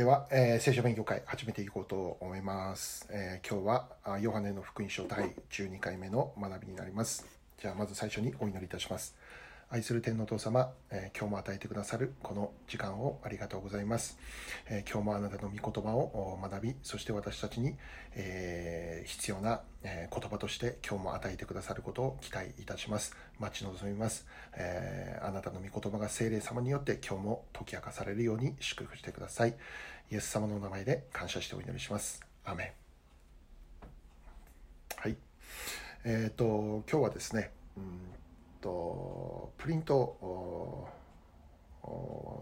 では、えー聖書勉強会始めていこうと思います。えー今日はあヨハネの福音書第12回目の学びになります。じゃあまず最初にお祈りいたします。愛する天のお父様、えー今日も与えてくださるこの時間をありがとうございます。えー今日もあなたの御言葉を学び、そして私たちに、えー必要な、えー言葉として今日も与えてくださることを期待いたします。待ち望みます。えーあなたの御言葉が聖霊様によって今日も解き明かされるように祝福してください。イエス様のお名前で感謝してお祈りします。アメン。はい。えっ、と、今日はですね、うんと、プリント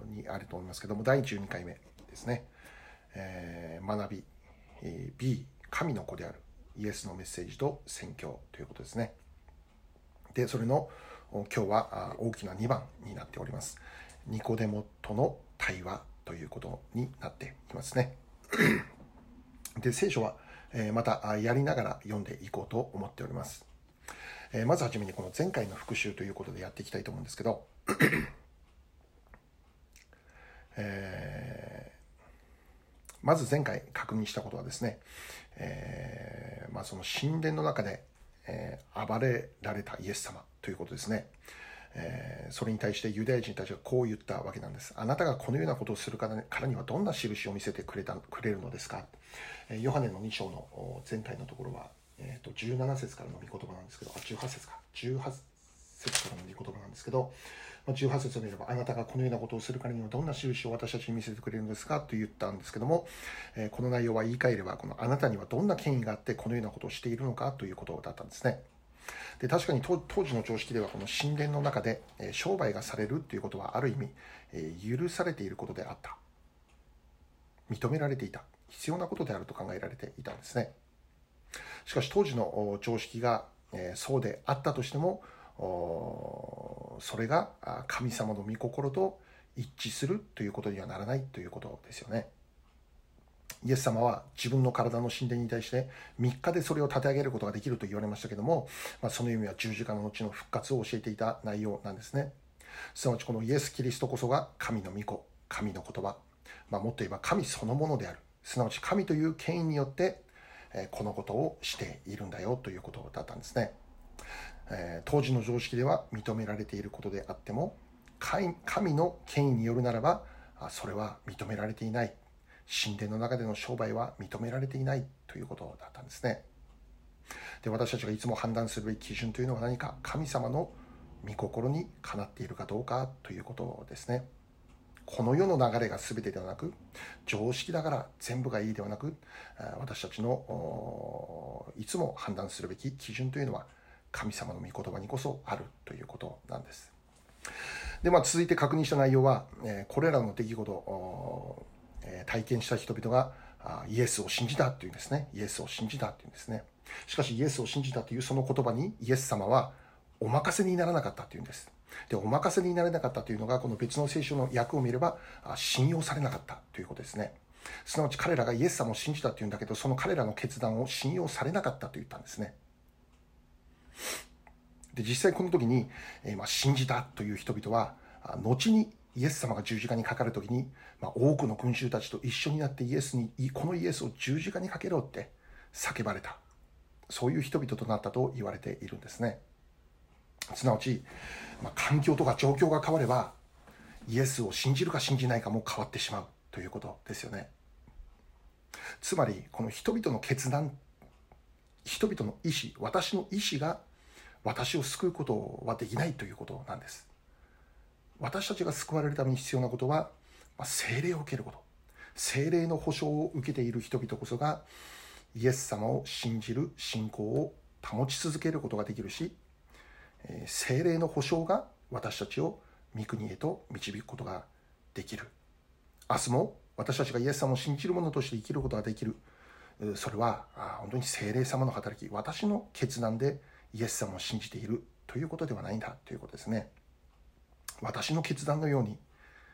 にあると思いますけども、第12回目ですね。えー学び、えー B、神の子であるイエスのメッセージと宣教ということですね。で、それの今日は大きな2番になっております。ニコデモとの対話ということになっていますね。で、聖書は、えまたやりながら読んでいこうと思っております。えーまずはじめにこの前回の復習ということでやっていきたいと思うんですけど、えーまず前回確認したことはですね、えーまあ、その神殿の中で、え暴れられたイエス様ということですね。えそれに対してユダヤ人たちはこう言ったわけなんです。あなたがこのようなことをするからにはどんな印を見せてくれたくれるのですか、えヨハネの2章の前回のところは、えー、と17節からの御言葉なんですけど、あ、18節か。18節からの御言葉なんですけど、まあ18節を見れば、あなたがこのようなことをするからにはどんな印を私たちに見せてくれるのですかと言ったんですけども、えーこの内容は言い換えれば、このあなたにはどんな権威があってこのようなことをしているのかということだったんですね。で確かに当時の常識ではこの神殿の中で、えー商売がされるということはある意味、えー許されていることであった認められていた必要なことであると考えられていたんですねしかし当時の常識が、えそうであったとしてもそれが神様の御心と一致するということにはならないということですよねイエス様は自分の体の神殿に対して3日でそれを立て上げることができると言われましたけども、まあ、その意味は十字架の後の復活を教えていた内容なんですね。すなわちこのイエス・キリストこそが神の御子、神の言葉、まあ、もっと言えば神そのものである。すなわち神という権威によって、えこのことをしているんだよということだったんですね。え当時の常識では認められていることであっても、神の権威によるならば、それは認められていない。神殿の中での商売は認められていないということだったんですね。で私たちがいつも判断するべき基準というのは何か神様の御心にかなっているかどうかということですね。この世の流れが全てではなく常識だから全部がいいではなく私たちのいつも判断するべき基準というのは神様の御言葉にこそあるということなんです。で、まあ、続いて確認した内容は、えこれらの出来事え体験した人々があイエスを信じたというんですね。イエスを信じたというんですね。しかしイエスを信じたというその言葉にイエス様はお任せにならなかったというんです。で、お任せになれなかったというのがこの別の聖書の訳を見れば信用されなかったということですね。すなわち彼らがイエス様を信じたというんだけど、その彼らの決断を信用されなかったと言ったんですね。で実際この時に、えーまあ、信じたという人々は後にイエス様が十字架にかかる時に、まあ、多くの群衆たちと一緒になってイエスにこのイエスを十字架にかけろって叫ばれたそういう人々となったと言われているんですねすなわち、まあ、環境とか状況が変わればイエスを信じるか信じないかも変わってしまうということですよね。つまりこの人々の決断人々の意思私の意思が私を救うことはできないということなんです。私たちが救われるために必要なことは、まあ、聖霊を受けること。聖霊の保証を受けている人々こそがイエス様を信じる信仰を保ち続けることができるし、えー聖霊の保証が私たちを御国へと導くことができる。明日も私たちがイエス様を信じる者として生きることができる。それは本当に聖霊様の働き私の決断でイエス様を信じているということではないんだということですね。私の決断のように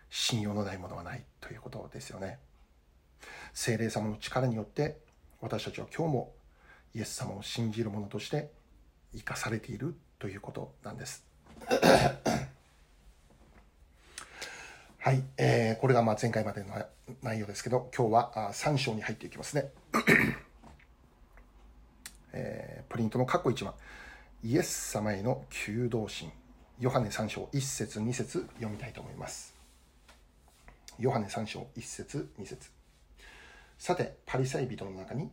信用のないものはないということですよね。聖霊様の力によって私たちは今日もイエス様を信じる者として生かされているということなんです はい、えー、これがまあ前回までの内容ですけど、今日はあ3章に入っていきますね。えー、プリントの括弧1番、イエス様への求道心、ヨハネ3章1節2節読みたいと思います。ヨハネ3章1節2節さて、パリサイ人の中に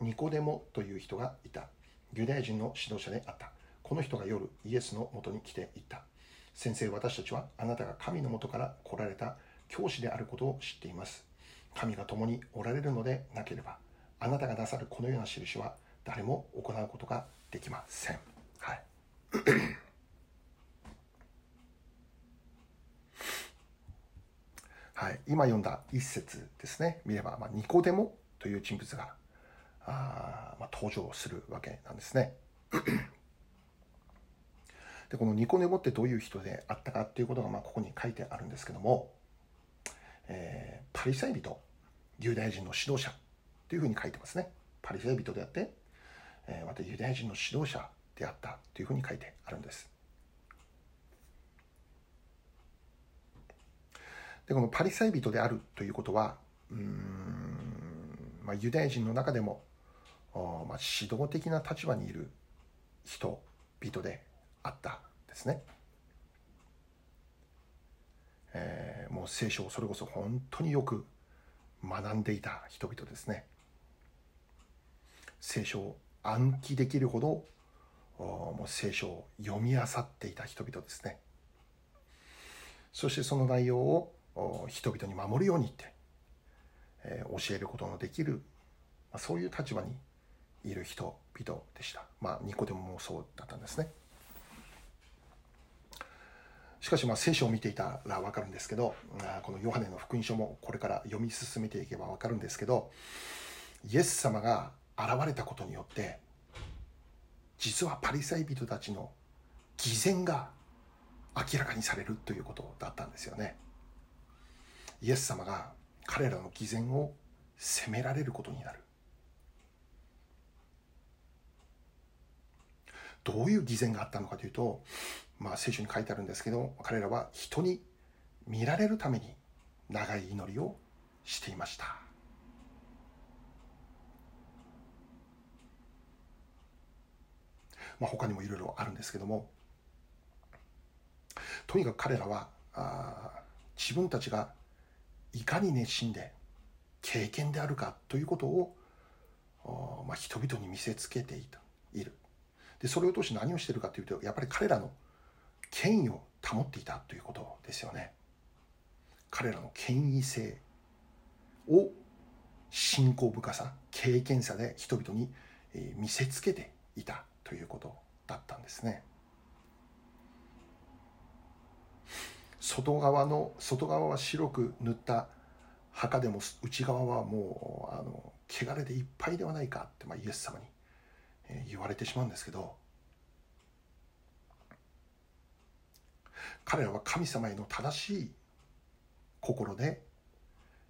ニコデモという人がいた。ユダヤ人の指導者であった。この人が夜、イエスのもとに来ていった。先生、私たちはあなたが神のもとから来られた教師であることを知っています。神が共におられるのでなければ、あなたがなさるこのような印は誰も行うことができません。はい。はい、今読んだ一節ですね、見れば、まあ、ニコデモという人物があ、まあ、登場するわけなんですね。でこのニコネモってどういう人であったかっていうことがまあここに書いてあるんですけども、えー、パリサイ人ユダヤ人の指導者というふうに書いてますね。パリサイ人であって、えー、またユダヤ人の指導者であったというふうに書いてあるんです。でこのパリサイ人であるということはうん、まあ、ユダヤ人の中でも、まあ、指導的な立場にいる人々であったですね。えー、もう聖書をそれこそ本当によく学んでいた人々ですね。聖書を暗記できるほどもう聖書を読み漁っていた人々ですね。そしてその内容を人々に守るようにって、えー、教えることのできる、まあ、そういう立場にいる人々でした。まあ、ニコデモもそうだったんですね。しかしまあ聖書を見ていたら分かるんですけどこのヨハネの福音書もこれから読み進めていけば分かるんですけどイエス様が現れたことによって実はパリサイ人たちの偽善が明らかにされるということだったんですよね。イエス様が彼らの偽善を責められることになる。どういう偽善があったのかというとまあ、聖書に書いてあるんですけど彼らは人に見られるために長い祈りをしていました。まあ、他にもいろいろあるんですけどもとにかく彼らはあ自分たちがいかに熱心で経験であるかということを、まあ、人々に見せつけていたいるでそれを通して何をしてるかというとやっぱり彼らの権威を保っていたということですよね。彼らの権威性を信仰深さ経験さで人々に見せつけていたということだったんですね。外側の外側は白く塗った墓でも内側はもうあの汚れでいっぱいではないかって、まあ、イエス様に言われてしまうんですけど彼らは神様への正しい心で、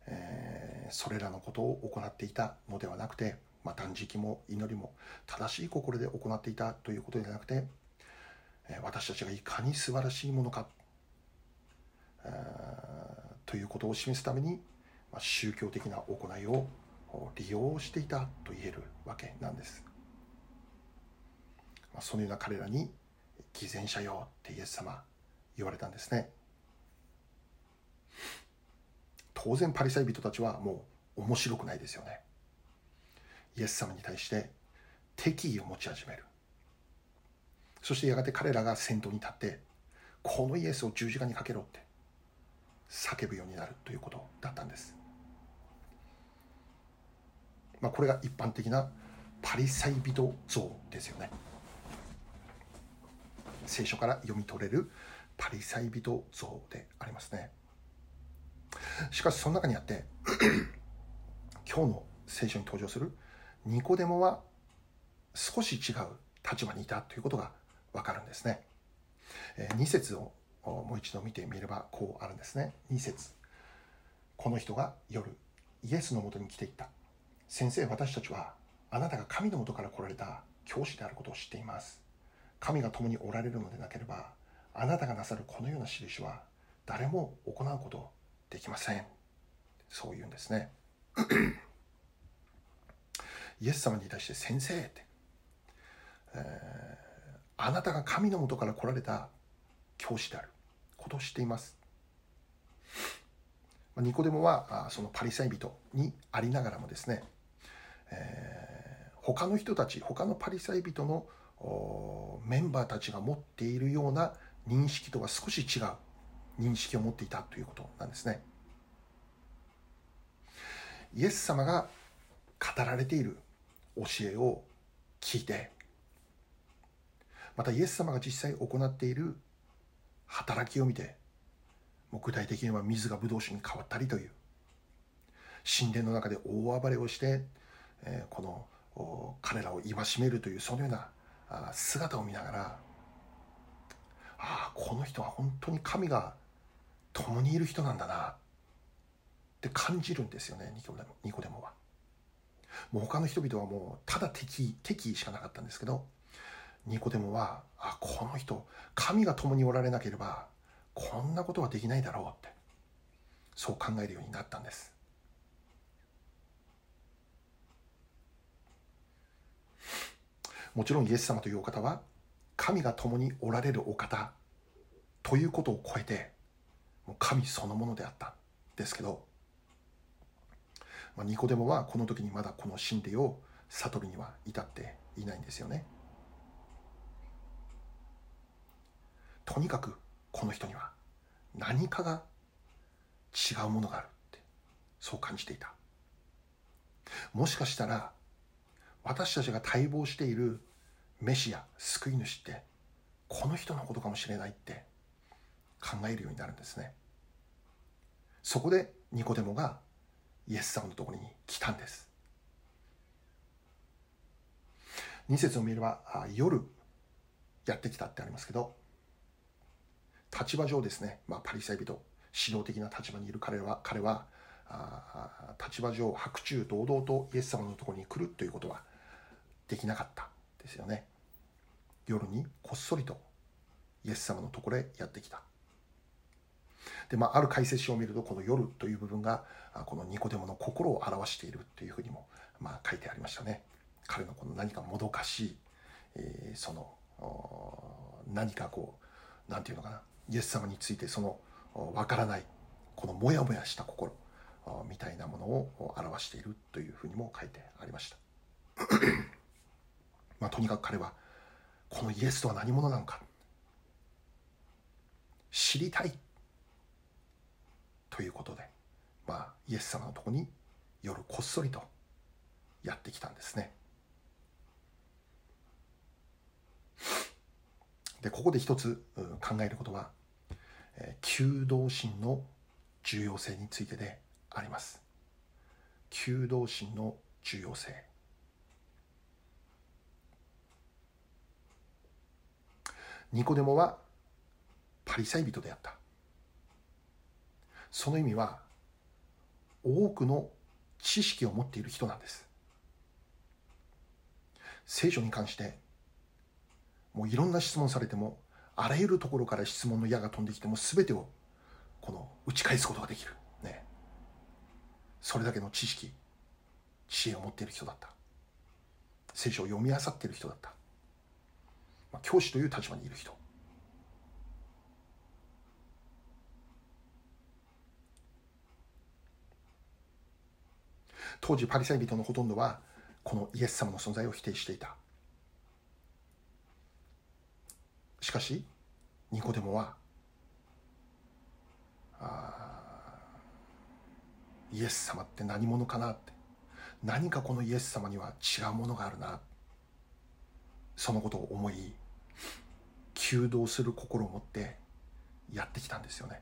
えー、それらのことを行っていたのではなくて、まあ、断食も祈りも正しい心で行っていたということではなくて、え、私たちがいかに素晴らしいものか、ということを示すために、まあ、宗教的な行いを利用していたと言えるわけなんです。まあ、そのような彼らに偽善者よってイエス様言われたんですね。当然パリサイ人たちはもう面白くないですよね。イエス様に対して敵意を持ち始める。そしてやがて彼らが先頭に立ってこのイエスを十字架にかけろって叫ぶようになるということだったんです。まあこれが一般的なパリサイ人像ですよね。聖書から読み取れるパリサイ人像でありますね。しかしその中にあって 今日の聖書に登場するニコデモは少し違う立場にいたということがわかるんですね。え2節をもう一度見てみればこうあるんですね。2節。この人が夜イエスのもとに来ていった。先生私たちはあなたが神のもとから来られた教師であることを知っています。神が共におられるのでなければあなたがなさるこのような印は誰も行うことできません。そう言うんですね。イエス様に対して先生って、えー、あなたが神のもとから来られた教師である。ことを知っています。ニコデモはそのパリサイ人にありながらもですね、えー、他の人たち他のパリサイ人のメンバーたちが持っているような認識とは少し違う認識を持っていたということなんですね。イエス様が語られている教えを聞いてまたイエス様が実際行っている働きを見て具体的には水がブドウ酒に変わったりという神殿の中で大暴れをして、この彼らを戒めるというそのような姿を見ながらああこの人は本当に神が共にいる人なんだなって感じるんですよねニコデモニコデモは。もう他の人々はもうただ敵敵しかなかったんですけどニコデモはあこの人神が共におられなければこんなことはできないだろうってそう考えるようになったんですもちろんイエス様というお方は神が共におられるお方ということを超えてもう神そのものであったんですけど、まあ、ニコデモはこの時にまだこの神霊を悟りには至っていないんですよね。とにかくこの人には何かが違うものがあるってそう感じていたもしかしたら私たちが待望しているメシア救い主ってこの人のことかもしれないって考えるようになるんですね。そこでニコデモがイエス様のところに来たんです。2節を見れば夜やってきたってありますけど立場上ですね、まあ、パリサイ人指導的な立場にいる彼は彼は立場上白昼堂々とイエス様のところに来るということはできなかったですよね。夜にこっそりとイエス様のところへやってきた。で、まあ、ある解説書を見るとこの夜という部分がこのニコデモの心を表しているというふうにも、まあ、書いてありましたね。彼のこの何かもどかしい、えー、その何かこう何て言うのかな。イエス様についてそのわからないこのモヤモヤした心みたいなものを表しているというふうにも書いてありました。まあ、とにかく彼はこのイエスとは何者なのか知りたいということで、まあ、イエス様のとこに夜こっそりとやってきたんですね。でここで一つ考えることは、え求道心の重要性についてであります。求道心の重要性。ニコデモはパリサイ人であった。その意味は多くの知識を持っている人なんです。聖書に関してもういろんな質問されてもあらゆるところから質問の矢が飛んできても全てをこの打ち返すことができる、ね、それだけの知識知恵を持っている人だった聖書を読み漁っている人だった、まあ、教師という立場にいる人。当時パリサイ人のほとんどはこのイエス様の存在を否定していた。しかしニコデモはイエス様って何者かなって。何かこのイエス様には違うものがあるな。そのことを思い求道する心を持ってやってきたんですよね。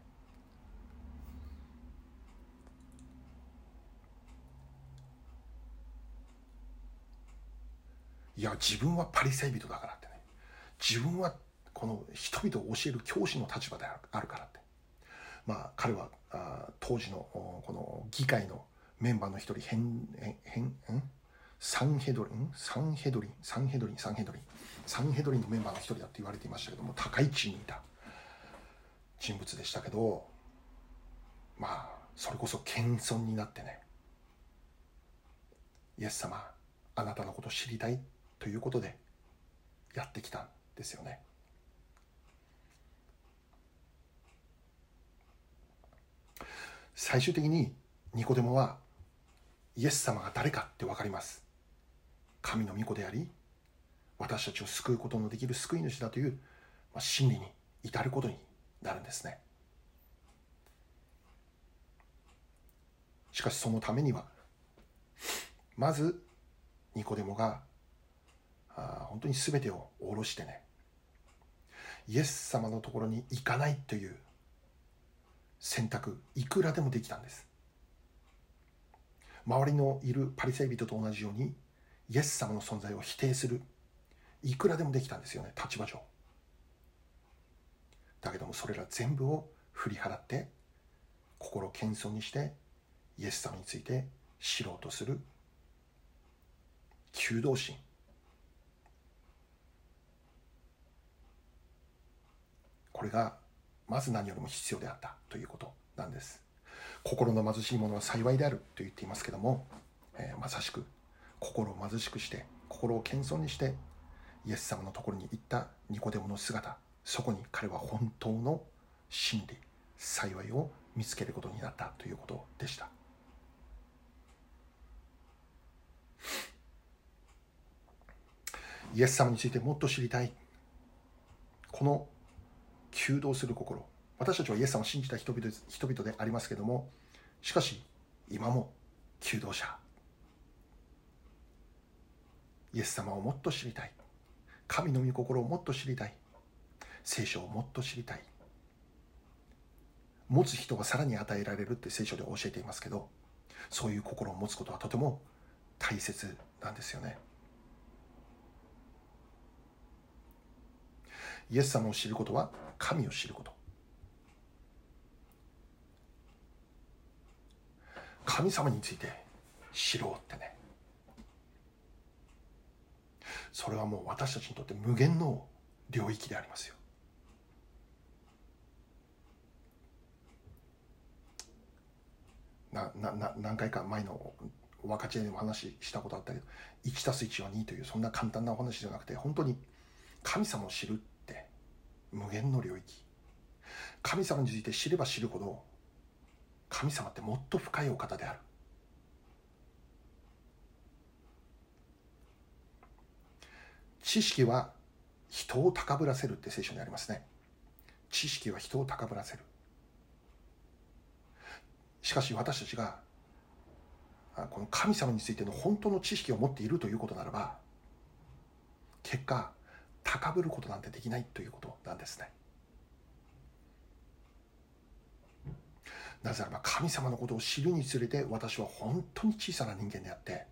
いや自分はパリサイ人だからってね。自分はこの人々を教える教師の立場であるからって。まあ彼はあ当時のこの議会のメンバーの一人ヘンヘンん？サンヘドリン？サンヘドリン？サンヘドリン？サンヘドリン？サンヘドリンのメンバーの一人だって言われていましたけども高い地位にいた人物でしたけどまあそれこそ謙遜になってねイエス様あなたのこと知りたいということでやってきたんですよね。最終的にニコデモはイエス様が誰かって分かります。神の御子であり私たちを救うことのできる救い主だという、まあ、真理に至ることになるんですね。しかしそのためにはまずニコデモがあ本当に全てを下ろしてねイエス様のところに行かないという選択いくらでもできたんです。周りのいるパリセイ人と同じようにイエス様の存在を否定する。いくらでもできたんですよね立場上。だけどもそれら全部を振り払って心を謙遜にしてイエス様について知ろうとする。求道心。これがまず何よりも必要であったということなんです。心の貧しい者は幸いであると言っていますけども、えー、まさしく心を貧しくして心を謙遜にしてイエス様のところに行ったニコデモの姿そこに彼は本当の真理幸いを見つけることになったということでした。イエス様についてもっと知りたい。この求道する心。私たちはイエス様を信じた人々人でありますけどもしかし今も求道者。イエス様をもっと知りたい。神の御心をもっと知りたい。聖書をもっと知りたい。持つ人がさらに与えられるって聖書で教えていますけどそういう心を持つことはとても大切なんですよね。イエス様を知ることは神を知ること。神様について知ろうってね。それはもう私たちにとって無限の領域でありますよ。ななな何回か前の分かち合いでも話したことあったけど1たす1は2というそんな簡単なお話じゃなくて本当に神様を知るって無限の領域。神様について知れば知るほど神様ってもっと深いお方である。知識は人を高ぶらせるって聖書にありますね。知識は人を高ぶらせる。しかし私たちがこの神様についての本当の知識を持っているということならば結果高ぶることなんてできないということなんですね。なぜならば神様のことを知るにつれて私は本当に小さな人間であって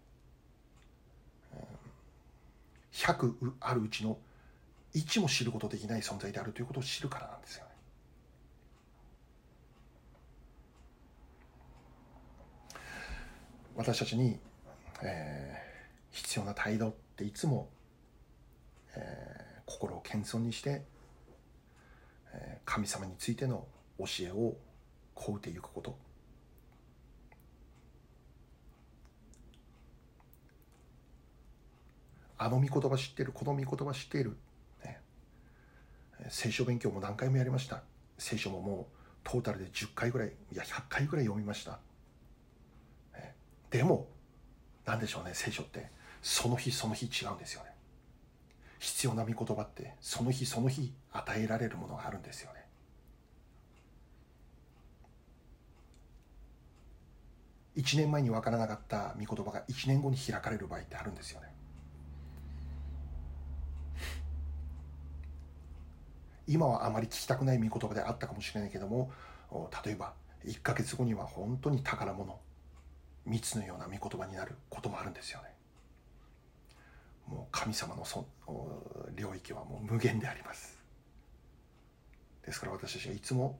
100あるうちの1も知ることできない存在であるということを知るからなんですよね。私たちに、えー、必要な態度っていつも、えー、心を謙遜にして、えー、神様についての教えを請うていくこと。あの御言葉知ってるこの御言葉知っている、ね、聖書勉強も何回もやりました。聖書ももうトータルで10回ぐらいいや100回ぐらい読みました。でも何でしょうね聖書って。その日その日違うんですよね。必要な御言葉ってその日その日与えられるものがあるんですよね。1年前に分からなかった御言葉が1年後に開かれる場合ってあるんですよね。今はあまり聞きたくない御言葉であったかもしれないけども例えば1か月後には本当に宝物蜜のような御言葉になることもあるんですよね。もう神様のそ領域はもう無限であります。ですから私たちはいつも、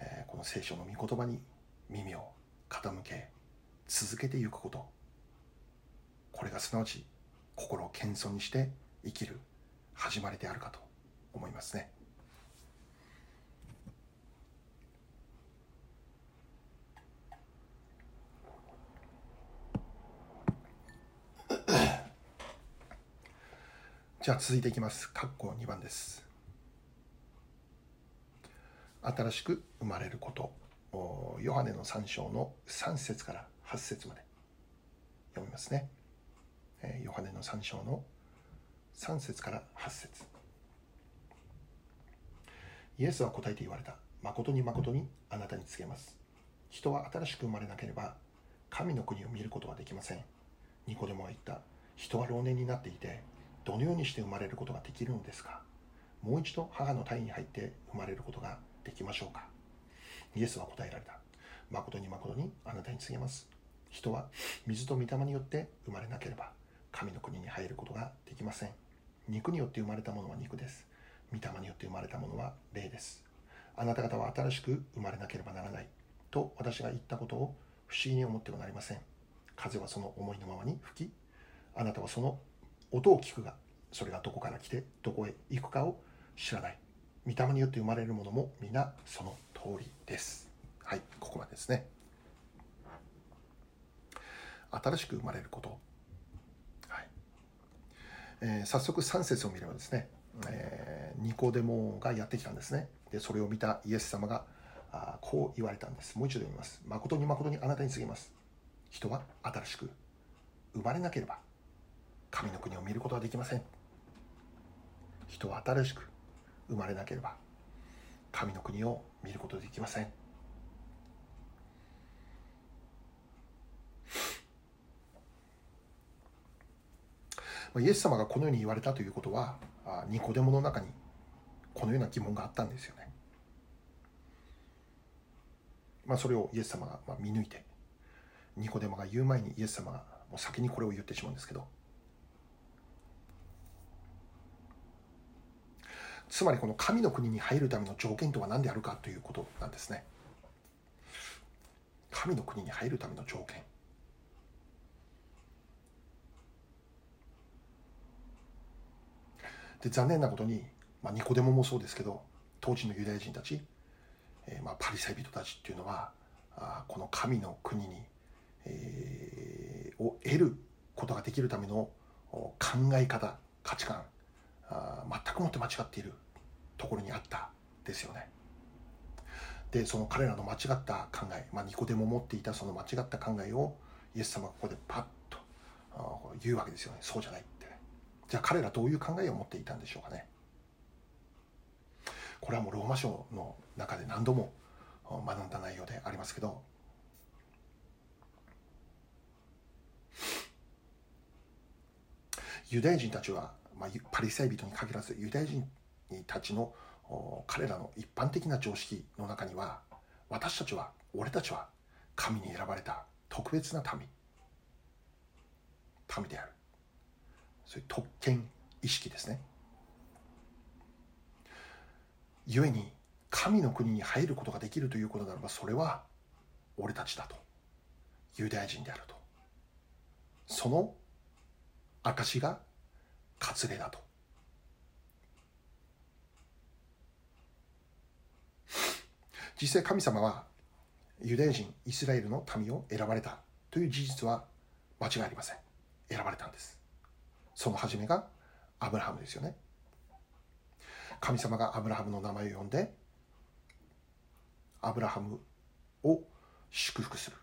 えー、この聖書の御言葉に耳を傾け続けていくこと。これがすなわち心を謙遜にして生きる始まりであるかと思いますね。じゃあ続いていきます。括弧2番です。新しく生まれること。ヨハネの3章の3節から8節まで読みますね。ヨハネの3章の3節から8節イエスは答えて言われた。誠に誠にあなたに告げます。人は新しく生まれなければ神の国を見ることはできません。ニコデモは言った。人は老年になっていてどのようにして生まれることができるのですか？もう一度母の体に入って生まれることができましょうか？イエスは答えられた。誠に誠にあなたに告げます。人は水と御霊によって生まれなければ神の国に入ることができません。肉によって生まれたものは肉です。御霊によって生まれたものは霊です。あなた方は新しく生まれなければならないと私が言ったことを不思議に思ってはなりません。風はその思いのままに吹き、あなたはその音を聞くが、それがどこから来てどこへ行くかを知らない。御霊によって生まれるものも皆その通りです。はい、ここまでですね。新しく生まれること。はいえー、早速3節を見ればですね、えー、ニコデモがやってきたんですね。で、それを見たイエス様があこう言われたんです。もう一度読みます。誠に誠にあなたに告げます。人は新しく生まれなければ神の国を見ることはできません。人は新しく生まれなければ神の国を見ることできません。イエス様がこのように言われたということはニコデモの中にこのような疑問があったんですよね。まあ、それをイエス様が見抜いてニコデモが言う前にイエス様がもう先にこれを言ってしまうんですけどつまりこの神の国に入るための条件とは何であるかということなんですね。神の国に入るための条件。で残念なことに、まあ、ニコデモもそうですけど当時のユダヤ人たち、えー、まあパリサイ人たちっていうのはあこの神の国に、えー、を得ることができるための考え方価値観全くもって間違っているところにあったですよね。でその彼らの間違った考え、まあ、ニコデモ持っていたその間違った考えをイエス様がここでパッと言うわけですよね。そうじゃないって。じゃあ彼らどういう考えを持っていたんでしょうかね。これはもうローマ書の中で何度も学んだ内容でありますけど。ユダヤ人たちは、まあ、パリサイ人に限らずユダヤ人たちの彼らの一般的な常識の中には私たちは俺たちは神に選ばれた特別な民。民である。そういう特権意識ですね。故に神の国に入ることができるということならばそれは俺たちだと。ユダヤ人であると。その証が割礼だと。実際神様はユダヤ人イスラエルの民を選ばれたという事実は間違いありません。選ばれたんです。その初めがアブラハムですよね。神様がアブラハムの名前を呼んでアブラハムを祝福する。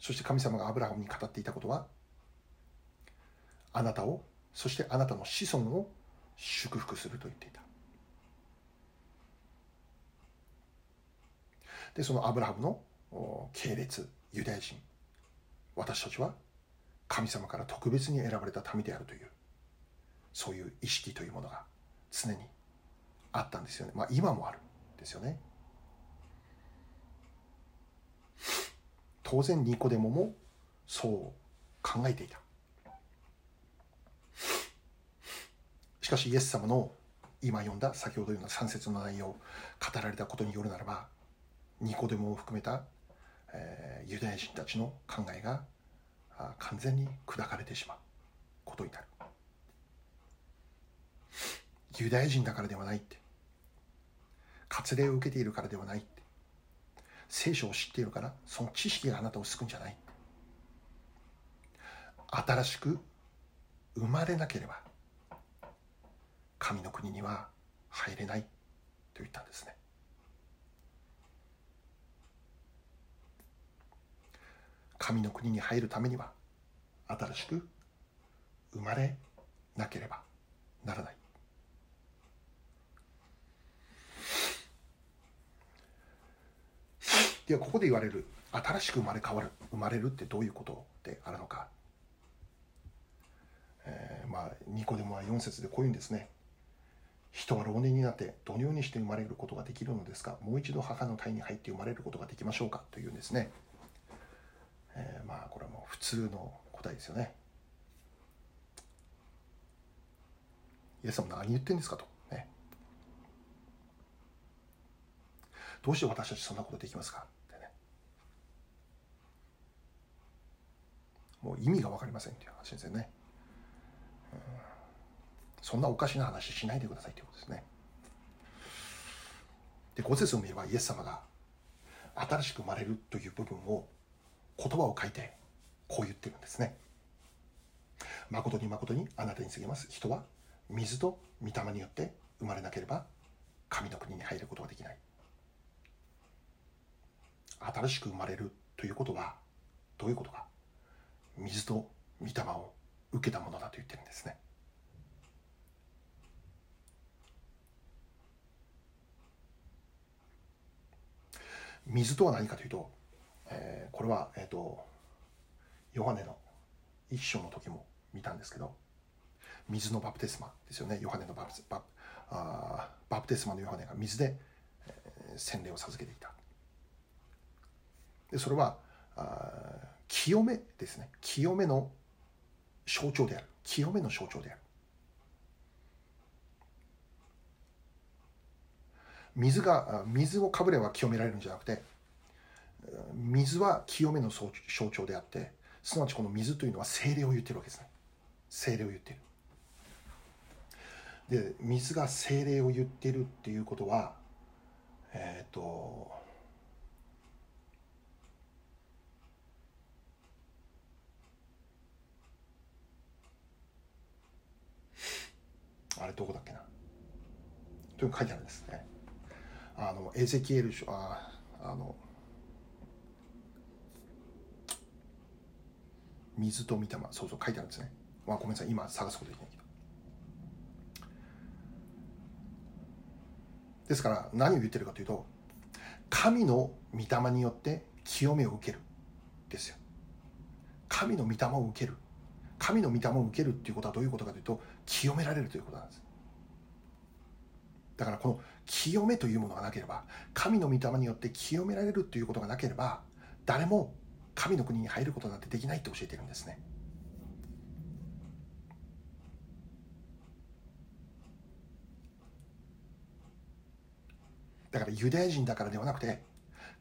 そして神様がアブラハムに語っていたことはあなたをそしてあなたの子孫を祝福すると言っていた。でそのアブラハムの系列ユダヤ人私たちは神様から特別に選ばれた民であるというそういう意識というものが常にあったんですよね。まあ今もあるんですよね。当然ニコデモもそう考えていた。しかしイエス様の今読んだ先ほど読んだ3節の内容語られたことによるならばニコデモを含めた、えー、ユダヤ人たちの考えが完全に砕かれてしまうことになるユダヤ人だからではないって割礼を受けているからではないって聖書を知っているからその知識があなたを救うんじゃない新しく生まれなければ神の国には入れないと言ったんですね。神の国に入るためには新しく生まれなければならない。ではここで言われる新しく生まれ変わる生まれるってどういうことであるのか、えー、まあニコデモは4節でこういうんですね。人は老年になってどのようにして生まれることができるのですか？もう一度母の体に入って生まれることができましょうかというんですね、えー、まあこれはもう普通の答えですよね。イエス様何言ってんですかと。ね。どうして私たちそんなことできますか？ってね。もう意味が分かりませんっていう話ですよね、そんなおかしな話しないでくださいということですね。で5節を見ればイエス様が新しく生まれるという部分を言葉を書いてこう言ってるんですね。誠に誠にあなたに告げます。人は水と御霊によって生まれなければ神の国に入ることができない。新しく生まれるということはどういうことか。水と御霊を受けたものだと言ってるんですね。水とは何かというと、えー、これは、えーと、ヨハネの一章の時も見たんですけど水のバプテスマですよね。ヨハネのバプバあバプテスマのヨハネが水で、えー、洗礼を授けていた。でそれはあ清めですね。清めの象徴である。清めの象徴である。水が水をかぶれば清められるんじゃなくて水は清めの象徴であってすなわちこの水というのは精霊を言ってるわけですね。精霊を言ってる。で水が精霊を言ってるっていうことはえっ、ー、とあれどこだっけな？という書いてあるんですね。あのエゼキエル書ああの水と御霊そうそう書いてあるんですね。まあごめんなさい今探すことできないけど。ですから何を言ってるかというと神の御霊によって清めを受けるですよ。神の御霊を受ける。神の御霊を受けるっていうことはどういうことかというと清められるということなんです。だからこの清めというものがなければ神の御霊によって清められるということがなければ誰も神の国に入ることなんてできないって教えてるんですね。だからユダヤ人だからではなくて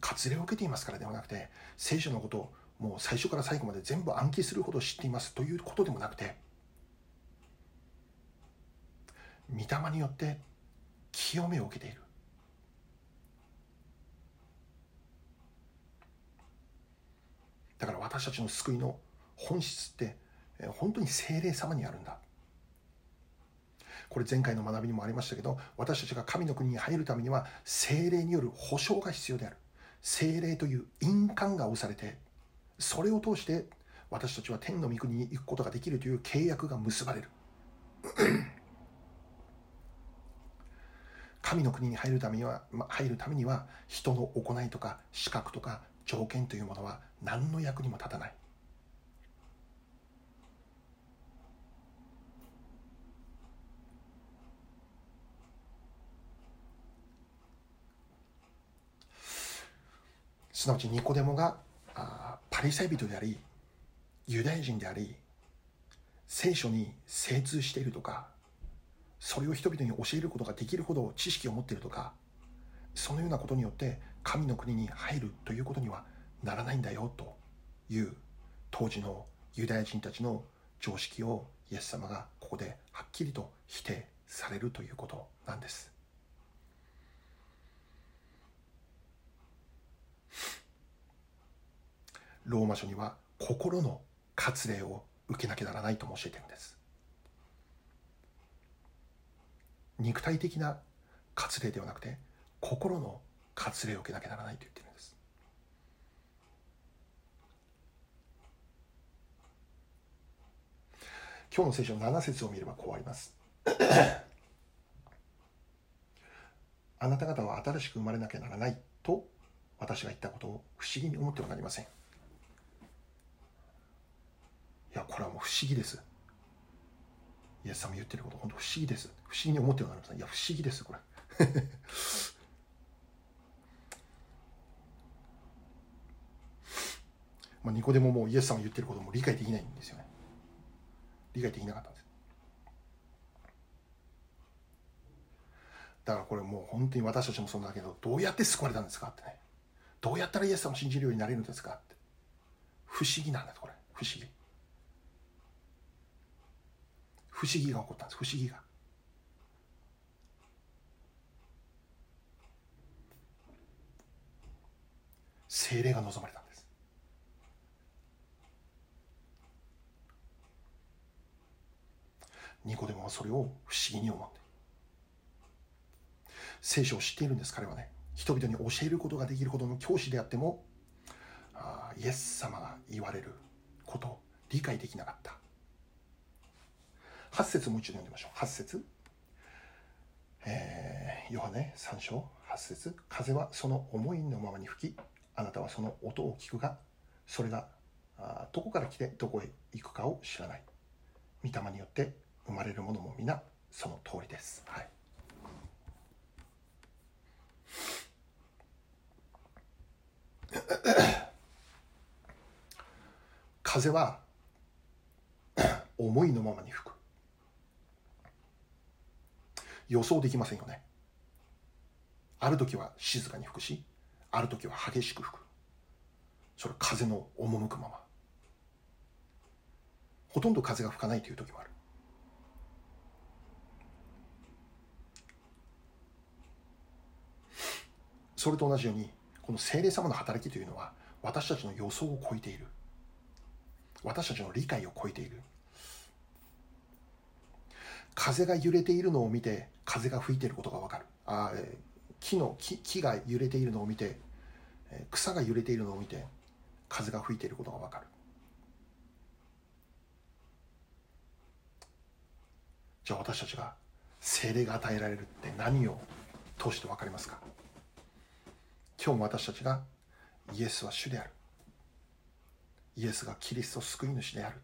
割礼を受けていますからではなくて聖書のことをもう最初から最後まで全部暗記するほど知っていますということでもなくて御霊によって清めを受けている。だから私たちの救いの本質って本当に精霊様にあるんだ。これ前回の学びにもありましたけど私たちが神の国に入るためには精霊による保証が必要である。精霊という印鑑が押されてそれを通して私たちは天の御国に行くことができるという契約が結ばれる。神の国に入るためには入るためには人の行いとか資格とか条件というものは何の役にも立たない。すなわちニコデモがパリサイ人でありユダヤ人であり聖書に精通しているとかそれを人々に教えることができるほど知識を持っているとかそのようなことによって神の国に入るということにはならないんだよという当時のユダヤ人たちの常識をイエス様がここではっきりと否定されるということなんです。ローマ書には心の割礼を受けなきゃならないとも教えてるんです肉体的な割礼ではなくて心の割礼を受けなきゃならないと言ってるんです。今日の聖書の7節を見ればこうあります。あなた方は新しく生まれなきゃならないと私が言ったことを不思議に思ってはなりません。いやこれはもう不思議です。イエス様言ってること本当不思議です。不思議に思ってはなりませんいや不思議ですこれ。まあニコデモもイエス様言ってることも理解できないんですよね。理解できなかったんです。だからこれもう本当に私たちもそうだけどどうやって救われたんですかってね。どうやったらイエス様を信じるようになれるんですかって。不思議なんですこれ。不思議。不思議が起こったんです。不思議が。精霊が望まれたんです。ニコデモはそれを不思議に思って聖書を知っているんです彼はね。人々に教えることができるほどの教師であってもあイエス様が言われることを理解できなかった。8節もう一度読んでみましょう。8節。えー、ヨハネ3章。8節。風はその思いのままに吹きあなたはその音を聞くがそれがあどこから来てどこへ行くかを知らない。御霊によって生まれるものも皆その通りです。はい。風は 思いのままに吹く。予想できませんよね。ある時は静かに吹くしある時は激しく吹く。それ風の赴くまま。ほとんど風が吹かないという時もある。それと同じようにこの精霊様の働きというのは私たちの予想を超えている。私たちの理解を超えている。風が揺れているのを見て風が吹いていることがわかる。あ、え木の木木が揺れているのを見て草が揺れているのを見て風が吹いていることがわかる。じゃあ私たちが精霊が与えられるって何を通して分かりますか？今日も私たちがイエスは主である。イエスがキリスト救い主である。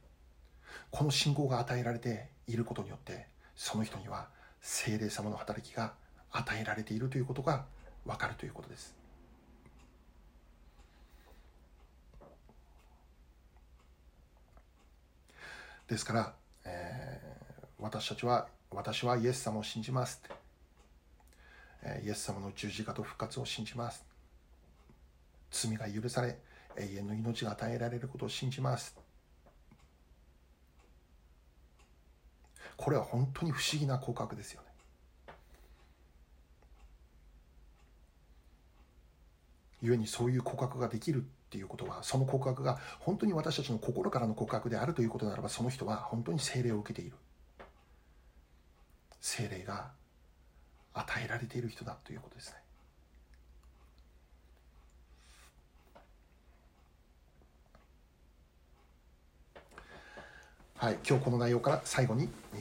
この信仰が与えられていることによってその人には精霊様の働きが与えられているということが分かるということです。ですから、えー、私たちは私はイエス様を信じますイエス様の十字架と復活を信じます。罪が許され永遠の命が与えられることを信じます。これは本当に不思議な告白ですよね。故にそういう告白ができるっていうことはその告白が本当に私たちの心からの告白であるということならばその人は本当に精霊を受けている。精霊が与えられている人だということですね。はい、今日この内容から最後に、え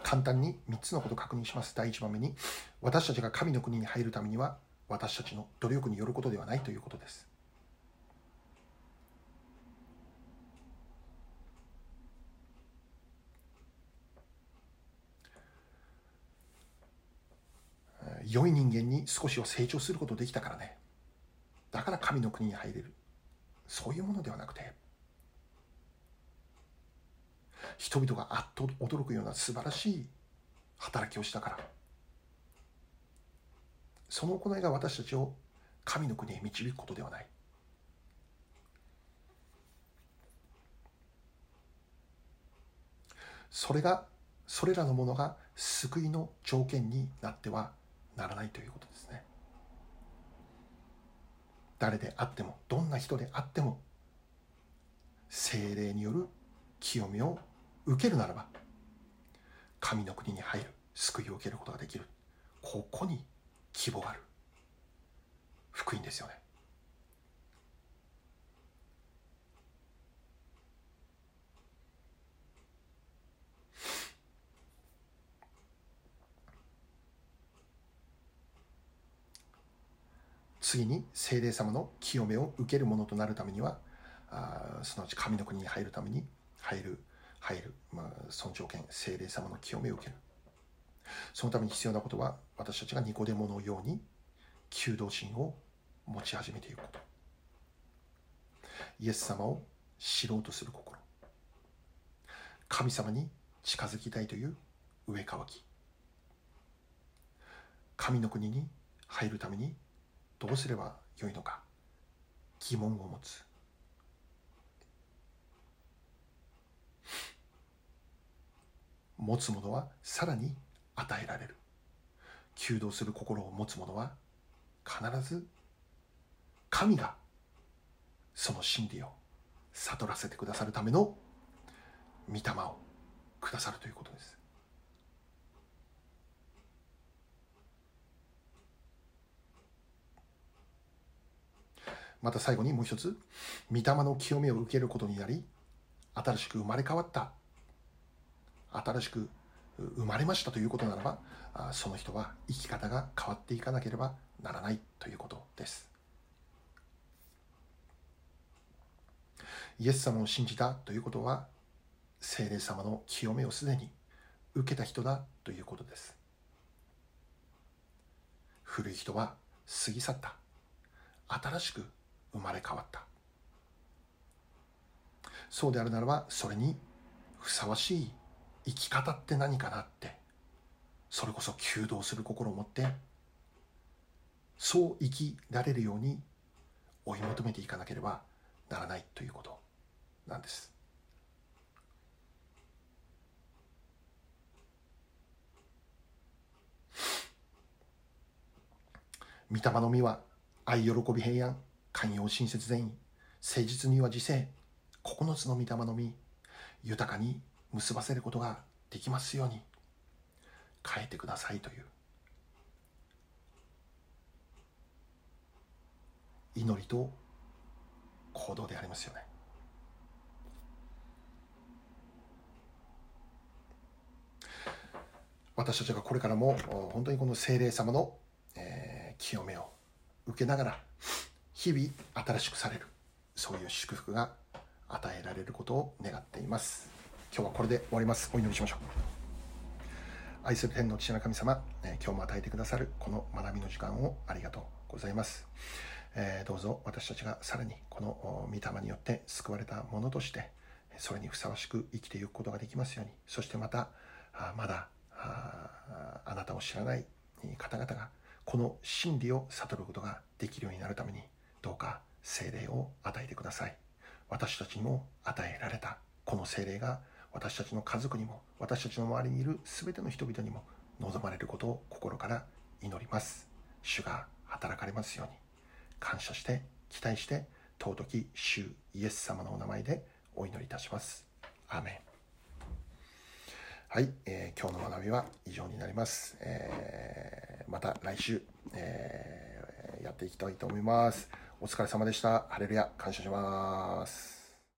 ー、簡単に3つのことを確認します。第1番目に、私たちが神の国に入るためには、私たちの努力によることではないということです。良い人間に少しは成長することできたからね。だから神の国に入れる。そういうものではなくて、人々があっと驚くような素晴らしい働きをしたから。その行いが私たちを神の国へ導くことではない。それがそれらのものが救いの条件になってはならないということですね。誰であってもどんな人であっても精霊による清めを受けるならば神の国に入る救いを受けることができる。ここに希望がある。福音ですよね。次に聖霊様の清めを受けるものとなるためにはあすなわち神の国に入るために入る入る、まあ、その条件聖霊様の清めを受ける。そのために必要なことは私たちがニコデモのように求道心を持ち始めていくこと。イエス様を知ろうとする心。神様に近づきたいという上かわき。神の国に入るためにどうすればよいのか。疑問を持つ。持つ者はさらに与えられる。求道する心を持つ者は必ず神がその真理を悟らせてくださるための御霊をくださるということです。また最後にもう一つ御霊の清めを受けることになり新しく生まれ変わった新しく生まれましたということならばその人は生き方が変わっていかなければならないということです。イエス様を信じたということは聖霊様の清めをすでに受けた人だということです。古い人は過ぎ去った。新しく生まれ変わった。そうであるならばそれにふさわしい生き方って何かなってそれこそ求道する心を持ってそう生きられるように追い求めていかなければならないということなんです。御霊の実は愛喜び平安寛容親切善意誠実には自制9つの御霊の実豊かに結ばせることができますように変えてくださいという。祈りと行動でありますよね。私たちがこれからも本当にこの精霊様の、えー、清めを受けながら日々新しくされるそういう祝福が与えられることを願っています。今日はこれで終わります。お祈りしましょう。愛する天の父の神様、え今日も与えてくださるこの学びの時間をありがとうございます、えー、どうぞ私たちがさらにこの御霊によって救われたものとしてそれにふさわしく生きていくことができますようにそしてまたあまだああなたを知らない方々がこの真理を悟ることができるようになるためにどうか精霊を与えてください。私たちにも与えられたこの精霊が私たちの家族にも私たちの周りにいる全ての人々にも望まれることを心から祈ります。主が働かれますように。感謝して期待して尊き主イエス様のお名前でお祈りいたします。アーメン。はい、えー、今日の学びは以上になります、えー、また来週、えー、やっていきたいと思います。お疲れ様でした。ハレルヤ。感謝します。